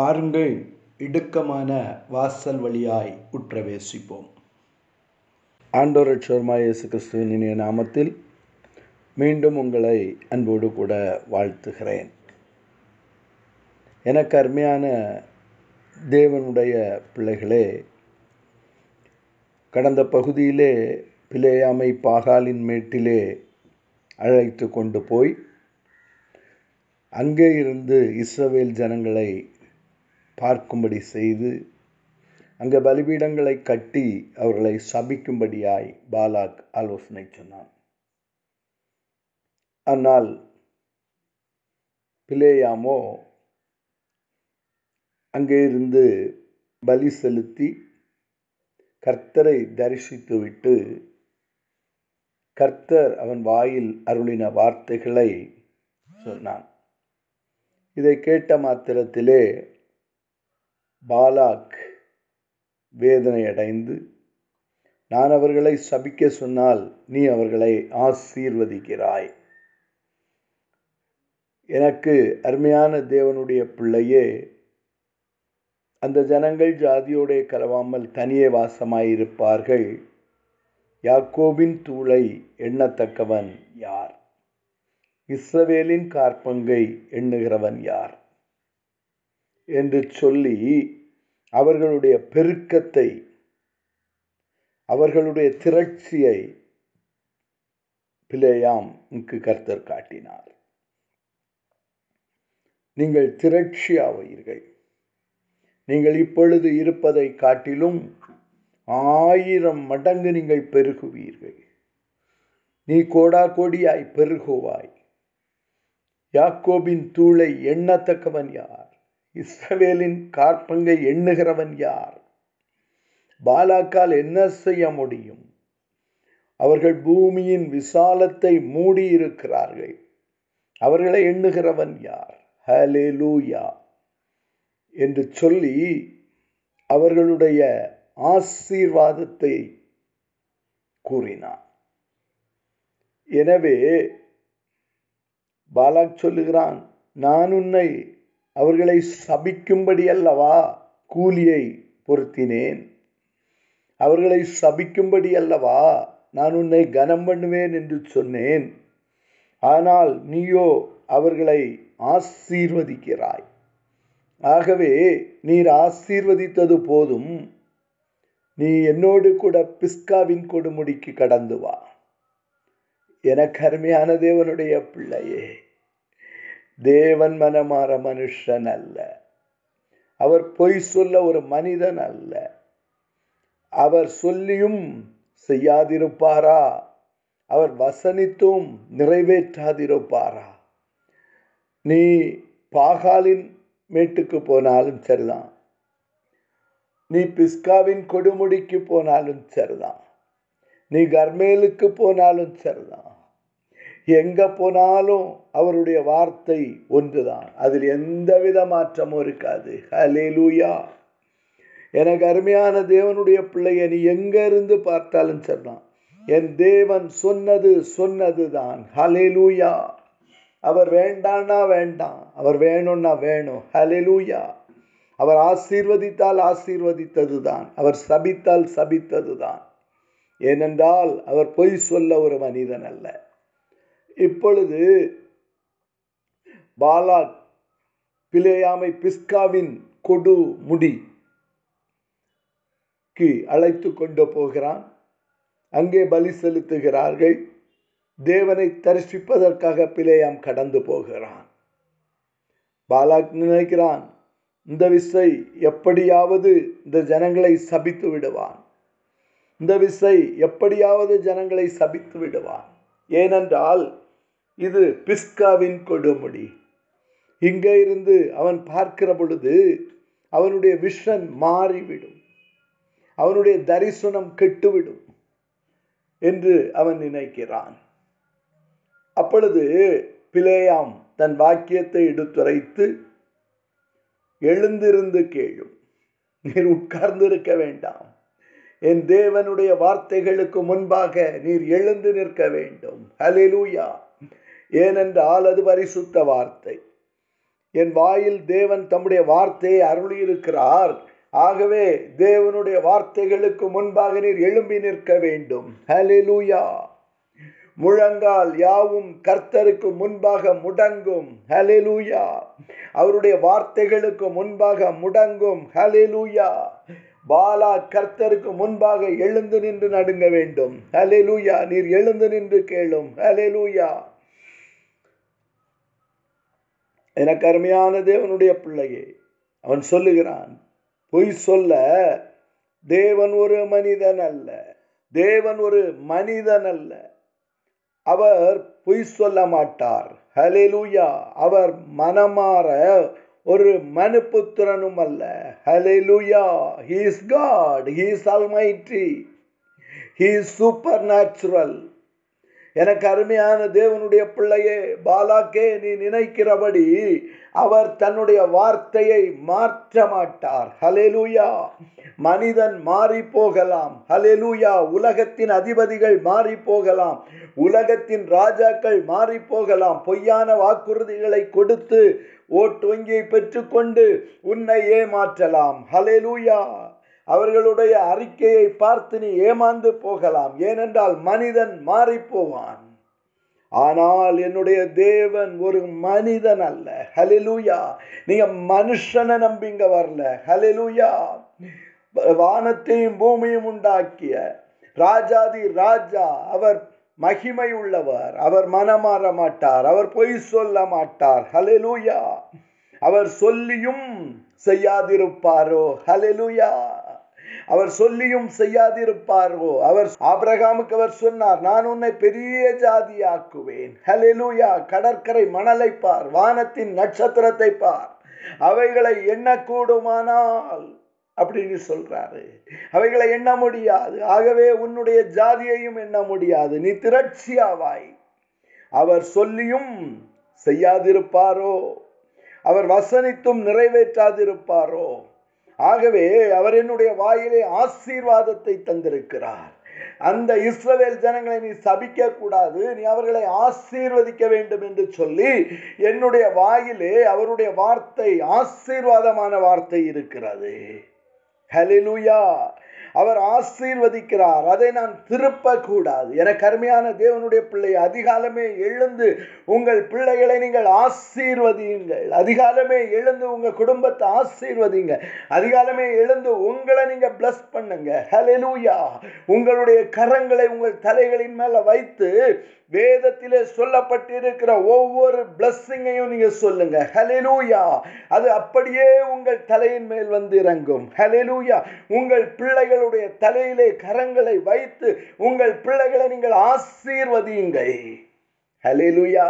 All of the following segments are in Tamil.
பாருங்கள் இடுக்கமான வாசல் வழியாய் உற்றவேசிப்போம். ஆண்டோரட்சோர்மா இயேசு கிறிஸ்துவின் இனிய நாமத்தில் மீண்டும் உங்களை அன்போடு கூட வாழ்த்துகிறேன். எனக்கு அருமையான தேவனுடைய பிள்ளைகளே கடந்த பகுதியிலே பிழையாமை பாகாலின் மேட்டிலே அழைத்து கொண்டு போய் அங்கே இருந்து இஸ்ரவேல் ஜனங்களை பார்க்கும்படி செய்து அங்கே பலிபீடங்களை கட்டி அவர்களை சபிக்கும்படியாய் பாலாக் ஆலோசனை சொன்னான். ஆனால் பிளேயாமோ அங்கே இருந்து பலி செலுத்தி கர்த்தரை தரிசித்துவிட்டு கர்த்தர் அவன் வாயில் அருளின வார்த்தைகளை சொன்னான். இதை கேட்ட மாத்திரத்திலே பாலாக் வேதனையடைந்து நான் அவர்களை சபிக்க சொன்னால் நீ அவர்களை ஆசீர்வதிக்கிறாய். எனக்கு அருமையான தேவனுடைய பிள்ளையே அந்த ஜனங்கள் ஜாதியோடே கலவாமல் தனியே வாசமாயிருப்பார்கள். யாக்கோபின் தூளை எண்ணத்தக்கவன் யார்? இஸ்ரவேலின் கார்பங்கை எண்ணுகிறவன் யார்? என்று சொல்லி அவர்களுடைய பெருக்கத்தை அவர்களுடைய திரட்சியை பிளேயாம் கர்த்தர் காட்டினார். நீங்கள் திரட்சியாவீர்கள். நீங்கள் இப்பொழுது இருப்பதை காட்டிலும் ஆயிரம் மடங்கு நீங்கள் பெருகுவீர்கள். நீ கோடா கோடியாய் பெருகுவாய். யாக்கோபின் தூளை எண்ணத்தக்கவன் யார்? இஸ்ரவேலின் காற்பங்கை எண்ணுகிறவன் யார்? பாலாக்கால் என்ன செய்ய முடியும்? அவர்கள் பூமியின் விசாலத்தை மூடி இருக்கிறார்கள் அவர்களை எண்ணுகிறவன் யார்? ஹலே லூயா என்று சொல்லி அவர்களுடைய ஆசீர்வாதத்தை கூறினான். எனவே பாலாக் சொல்லுகிறான் நான் உன்னை அவர்களை சபிக்கும்படி அல்லவா கூலியை பொருத்தினேன்? அவர்களை சபிக்கும்படி அல்லவா நான் உன்னை கனம் பண்ணுவேன் என்று சொன்னேன். ஆனால் நீயோ அவர்களை ஆசீர்வதிக்கிறாய். ஆகவே நீர் ஆசீர்வதித்தது போதும். நீ என்னோடு கூட பிஸ்காவின் கொடுமுடிக்கு கடந்து வா. எனக்கு அருமையான தேவனுடைய பிள்ளையே. தேவன் மனமாற மனுஷன் அல்ல. அவர் பொய் சொல்ல ஒரு மனிதன் அல்ல. அவர் சொல்லியும் செய்யாதிருப்பாரா? அவர் வசனித்தும் நிறைவேற்றாதிருப்பாரா? நீ பாகாலின் மேட்டுக்கு போனாலும் சரிதான். நீ பிஸ்காவின் கொடுமுடிக்கு போனாலும் சரிதான். நீ கர்மேலுக்கு போனாலும் சரிதான். எங்கே போனாலும் அவருடைய வார்த்தை ஒன்றுதான். அதில் எந்தவித மாற்றமும் இருக்காது. ஹலே லூயா எனக்கு அருமையான தேவனுடைய பிள்ளைய நீ எங்கே இருந்து பார்த்தாலும் சொன்னான் என் தேவன் சொன்னது சொன்னது தான் ஹலே லூயா அவர் வேண்டான்னா வேண்டாம். அவர் வேணும்னா வேணும். ஹலே லூயா அவர் ஆசீர்வதித்தால் ஆசீர்வதித்தது தான் அவர் சபித்தால் சபித்தது தான் ஏனென்றால் அவர் பொய் சொல்ல ஒரு மனிதன் அல்ல. இப்பொழுது பாலாக் பிளேயாமை பிஸ்காவின் கொடு முடிக்கு அழைத்து கொண்டு போகிறான். அங்கே பலி செலுத்துகிறார்கள். தேவனை தரிசிப்பதற்காக பிளேயாம் கடந்து போகிறான். பாலாக் நினைக்கிறான் இந்த விசை எப்படியாவது இந்த ஜனங்களை சபித்து விடுவான். இந்த விசை எப்படியாவது ஜனங்களை சபித்து விடுவான். ஏனென்றால் இது பிஸ்காவின் கொடுமுடி. இங்கே இருந்து அவன் பார்க்கிற பொழுது அவனுடைய விஷன் மாறிவிடும். அவனுடைய தரிசனம் கெட்டுவிடும் என்று அவன் நினைக்கிறான். அப்பொழுது பிளேயாம் தன் வாக்கியத்தை எடுத்துரைத்து எழுந்திருந்து கேளும். நீர் உட்கார்ந்து இருக்க வேண்டாம். என் தேவனுடைய வார்த்தைகளுக்கு முன்பாக நீர் எழுந்து நிற்க வேண்டும். ஹலிலூயா ஏனென்றால் அது பரிசுத்த வார்த்தை. என் வாயில் தேவன் தம்முடைய வார்த்தையை அருளியிருக்கிறார். ஆகவே தேவனுடைய வார்த்தைகளுக்கு முன்பாக நீர் எழும்பி நிற்க வேண்டும். ஹலிலூயா முழங்கால் யாவும் கர்த்தருக்கு முன்பாக முடங்கும். ஹலிலூயா அவருடைய வார்த்தைகளுக்கு முன்பாக முடங்கும். ஹலிலூயா பாலா கர்த்தருக்கு முன்பாக எழுந்து நின்று நடுங்க வேண்டும். ஹலிலூயா நீர் எழுந்து நின்று கேளும். ஹலிலூயா எனக்கு அருமையான தேவனுடைய பிள்ளையே. அவன் சொல்லுகிறான் பொய் சொல்ல தேவன் ஒரு மனிதன் அல்ல தேவன் ஒரு மனிதன் அல்ல. அவர் பொய் சொல்ல மாட்டார். ஹலெலுயா அவர் மனமாற ஒரு மனுப்புத்திரனும் அல்ல. Hallelujah he's God he's almighty he's supernatural எனக்கு அருமையான தேவனுடைய பிள்ளையே பாலாக்கே நீ நினைக்கிறபடி அவர் தன்னுடைய வார்த்தையை மாற்ற மாட்டார் ஹலெலுயா மனிதன் மாறி போகலாம் ஹலெலுயா உலகத்தின் அதிபதிகள் மாறி போகலாம் உலகத்தின் ராஜாக்கள் மாறி போகலாம் பொய்யான வாக்குறுதிகளை கொடுத்து ஓட்டு வங்கியை பெற்றுக்கொண்டு உன்னை ஏமாற்றலாம். ஹலெலுயா அவர்களுடைய அறிக்கையை பார்த்து நீ ஏமாந்து போகலாம். ஏனென்றால் மனிதன் மாறிப்போவான். ஆனால் என்னுடைய தேவன் ஒரு மனிதன் அல்ல. ஹலிலூயா நீங்க மனுஷனை நம்பிங்க வரல. ஹலிலூயா வானத்தையும் பூமியும் உண்டாக்கிய ராஜாதி ராஜா அவர் மகிமை உள்ளவர். அவர் மனமாற மாட்டார். அவர் பொய் சொல்ல மாட்டார். ஹலெலுயா அவர் சொல்லியும் செய்யாதிருப்பாரோ? ஹலெலுயா அவர் சொல்லியும் செய்யாதிருப்பாரோ? அவர் ஆபிரகாமுக்கு அவர் சொன்னார் நான் உன்னை பெரிய ஜாதியாக்குவேன். ஹலெலுயா கடற்கரை மணலை பார் வானத்தின் நட்சத்திரத்தை பார். அவைகளை எண்ணக்கூடுமானால் அப்படின்னு சொல்றாரு. அவைகளை எண்ண முடியாது. ஆகவே உன்னுடைய ஜாதியையும் எண்ண முடியாது. நீ திரட்சியாவாய். அவர் சொல்லியும் செய்யாதிருப்பாரோ? அவர் வசனித்தும் நிறைவேற்றாதிருப்பாரோ? ஆகவே அவர் என்னுடைய வாயிலே ஆசீர்வாதத்தை தந்திருக்கிறார். அந்த இஸ்ரவேல் ஜனங்களை நீ சபிக்க கூடாது நீ அவர்களை ஆசீர்வதிக்க வேண்டும் என்று சொல்லி என்னுடைய வாயிலே அவருடைய வார்த்தை ஆசீர்வாதமான வார்த்தை இருக்கிறது. ஹலிலுயா அவர் ஆசீர்வதிக்கிறார். அதை நான் திருப்ப கூடாது எனக்கு அருமையான தேவனுடைய பிள்ளை அதிகாலமே எழுந்து உங்கள் பிள்ளைகளை நீங்கள் ஆசீர்வதியுங்கள். அதிகாலமே எழுந்து உங்க குடும்பத்தை ஆசீர்வதிங்க. அதிகாலமே எழுந்து உங்களை நீங்க பிளஸ் பண்ணுங்க. ஹலெலூயா உங்களுடைய கரங்களை உங்கள் தலைகளின் மேல வைத்து வேதத்திலே சொல்லப்பட்டிருக்கிற ஒவ்வொரு பிளஸ்ஸிங்கையும் நீங்க சொல்லுங்க. ஹலெலூயா அது அப்படியே உங்கள் தலையின் மேல் வந்து இறங்கும். ஹலெலூயா உங்கள் பிள்ளைகளுடைய தலையிலே கரங்களை வைத்து உங்கள் பிள்ளைகளை நீங்கள் ஆசீர்வதியுங்கள். ஹலெலூயா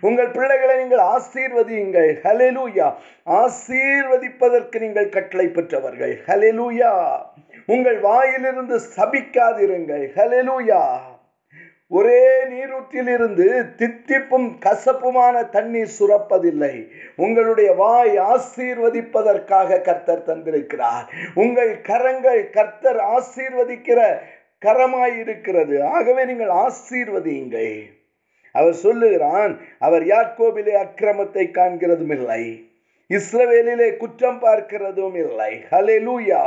உங்கள் பிள்ளைகளை நீங்கள் ஆசீர்வதியுங்கள். ஹலெலூயா ஆசீர்வதிப்பதற்கு நீங்கள் கட்டளை பெற்றவர்கள். ஹலெலூயா உங்கள் வாயிலிருந்து சபிக்காதிருங்கள். ஹலெலூயா ஒரே நீரூற்றிலிருந்து தித்திப்பும் கசப்புமான தண்ணீர் சுரப்பதில்லை. உங்களுடைய வாய் ஆசீர்வதிப்பதற்காக கர்த்தர் தந்திருக்கிறார். உங்கள் கரங்கள் கர்த்தர் ஆசீர்வதிக்கிற கரமாய் இருக்கிறது ஆகவே நீங்கள் ஆசீர்வதியுங்கள். அவர் சொல்லுகிறான் அவர் யாக்கோபிலே அக்கிரமத்தை காண்கிறதும் இல்லை இஸ்ரவேலிலே குற்றம் பார்க்கிறதும் இல்லை ஹலெலூயா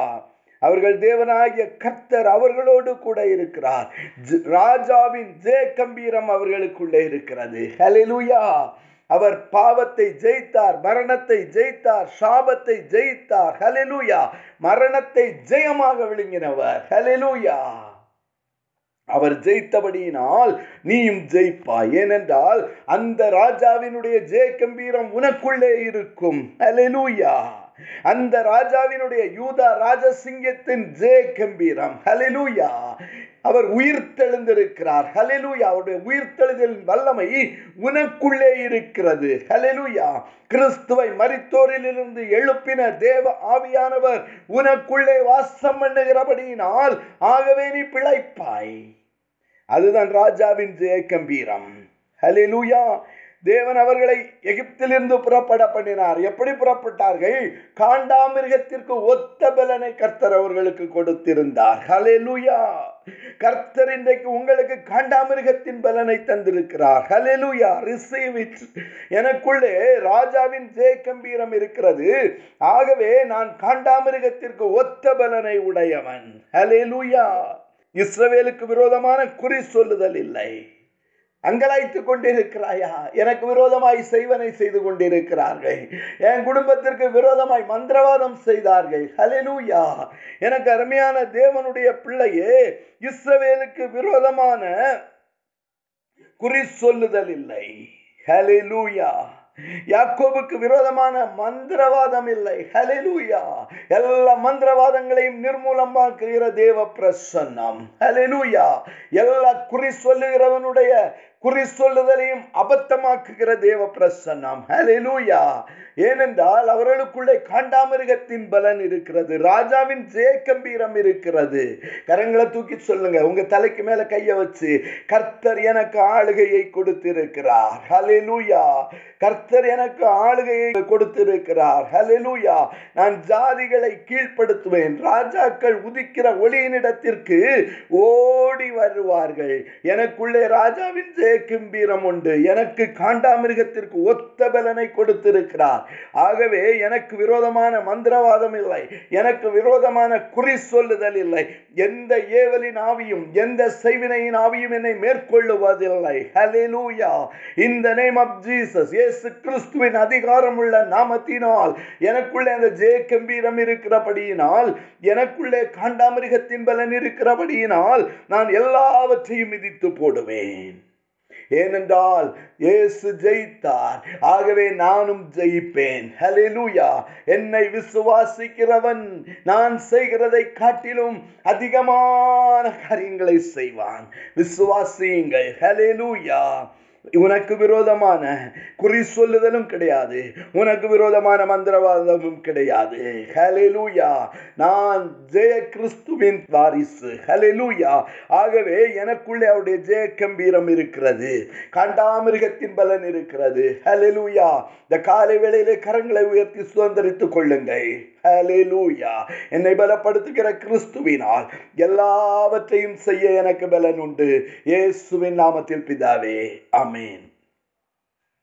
அவர்கள் தேவனாகிய கர்த்தர் அவர்களோடு கூட இருக்கிறார். ராஜாவின் ஜெய கம்பீரம் அவர்களுக்குள்ளே இருக்கிறது. ஹலெலுயா அவர் பாவத்தை ஜெயித்தார் மரணத்தை ஜெயித்தார் சாபத்தை ஜெயித்தார். ஹலிலுயா மரணத்தை ஜெயமாக விழுங்கினவர். ஹலிலுயா அவர் ஜெயித்தபடியினால் நீயும் ஜெயிப்பாய். ஏனென்றால் அந்த ராஜாவினுடைய ஜெய கம்பீரம் உனக்குள்ளே இருக்கும். ஹலிலுயா அந்த ராஜாவினுடைய யூதா ராஜசிங்கத்தின் ஜே கம்பீரம். ஹலிலூயா அவர் உயிர்த்தெழுந்திருக்கிறார். ஹலெலூயா அவருடைய உயிர்த்தெழுதலின் வல்லமை உனக்குள்ளே இருக்கிறது. ஹலெலூயா கிறிஸ்துவை மரித்தோரிலிருந்து எழுப்பின தேவ ஆவியானவர் உனக்குள்ளே வாசம் பண்ணுகிறபடியினால் ஆகவே நீ பிழைப்பாய். அதுதான் ராஜாவின் ஜெய கம்பீரம். ஹலெலூயா தேவன் அவர்களை எகிப்திலிருந்து புறப்பட பண்ணினார். எப்படி புறப்பட்டார்கள்? காண்டாமிருகத்திற்கு ஒத்த பலனை கர்த்தர் அவர்களுக்கு கொடுத்திருந்தார். ஹலெலுயா கர்த்தர் இன்றைக்கு உங்களுக்கு காண்டாமிருகத்தின் பலனை தந்திருக்கிறார். ஹலெலுயா ரிசீவ் இட் எனக்குள்ளே ராஜாவின் ஜெய கம்பீரம் இருக்கிறது. ஆகவே நான் காண்டாமிருகத்திற்கு ஒத்த பலனை உடையவன். ஹலெலுயா இஸ்ரவேலுக்கு விரோதமான குறி சொல்லுதல் இல்லை. அங்கலாய்த்துக் கொண்டிருக்கிறாயா? எனக்கு விரோதமாய் செய்வனை செய்து கொண்டிருக்கிறார்கள். என் குடும்பத்திற்கு விரோதமாய் மந்திரவாதம் செய்தார்கள். ஹலெலூயா எனக்கு அருமையான தேவனுடைய பிள்ளையே இஸ்ரவேலுக்கு விரோதமான குறி சொல்லுதல் இல்லை. ஹலெலூயா யாக்கோபுக்கு விரோதமான மந்திரவாதம் இல்லை. ஹலெலூயா எல்லா மந்திரவாதங்களையும் நிர்மூலமாக்குகிற தேவ பிரசன்னம். ஹலெலூயா எல்லா குறி சொல்லுகிறவனுடைய குறி சொல்லுதலையும் அபத்தமாக்குகிற தேவ பிரசன்னம் ஹலெலூயா ஏனென்றால் அவர்களுக்குள்ளே காண்டாமிருகத்தின் பலன் இருக்கிறது. ராஜாவின் ஜெயக்கம்பீரம் இருக்கிறது. கரங்களை தூக்கி சொல்லுங்க. உங்க தலைக்கு மேல கையை வச்சு கர்த்தர் எனக்கு ஆளுகையை கொடுத்திருக்கிறார். ஹலெலூயா கர்த்தர் எனக்கு ஆளுகையை கொடுத்திருக்கிறார். ஹலெலூயா நான் ஜாதிகளை கீழ்ப்படுத்துவேன். ராஜாக்கள் உதிக்கிற ஒளியினிடத்திற்கு ஓடி வருவார்கள். எனக்குள்ளே ராஜாவின் ஜெய கிம்பீரம் உண்டு. எனக்கு காண்டாமிருகத்திற்கு ஒத்த பலனை கொடுத்திருக்கிறார். ஆகவே எனக்கு விரோதமான மந்திரவாதம் இல்லை. எனக்கு விரோதமான குறி சொல்லுதல் இல்லை. எந்த ஏவலின் ஆவியும் எந்த செய்வினையின் ஆவியும் என்னை மேற்கொள்ளுவதில்லை. ஹலிலூயா இந்த நேம் ஆஃப் ஜீசஸ் இயேசு கிறிஸ்துவின் அதிகாரம் உள்ள நாமத்தினால் எனக்குள்ளே அந்த ஜெய கம்பீரம் இருக்கிறபடியினால் எனக்குள்ளே காண்டாமிருகத்தின் பலன் இருக்கிறபடியினால் நான் எல்லாவற்றையும் மிதித்து போடுவேன். ஏனென்றால் இயேசு ஜெயித்தார். ஆகவே நானும் ஜெயிப்பேன். ஹalleluya என்னை விசுவாசிக்கிறவன் நான் செய்கிறதை காட்டிலும் அதிகமான காரியங்களை செய்வான். விசுவாசியுங்கள். ஹalleluya உனக்கு விரோதமான குறி சொல்லுதலும் கிடையாது. உனக்கு விரோதமான மந்திரவாதமும் கிடையாது. ஹலெலூயா நான் ஜெய கிறிஸ்துவின் வாரிசு. ஹலெலூயா ஆகவே எனக்குள்ளே அவருடைய ஜெய கம்பீரம் இருக்கிறது. காண்டாமிருகத்தின் பலன் இருக்கிறது. ஹலெலூயா இந்த காலை வேளையிலே கரங்களை உயர்த்தி சுதந்திரித்துக் கொள்ளுங்கள். ஹalleluya என்னை பலப்படுத்துகிற கிறிஸ்துவினால் எல்லாவற்றையும் செய்ய எனக்கு பலன் உண்டு. இயேசுவின் நாமத்தில் பிதாவே. அமேன்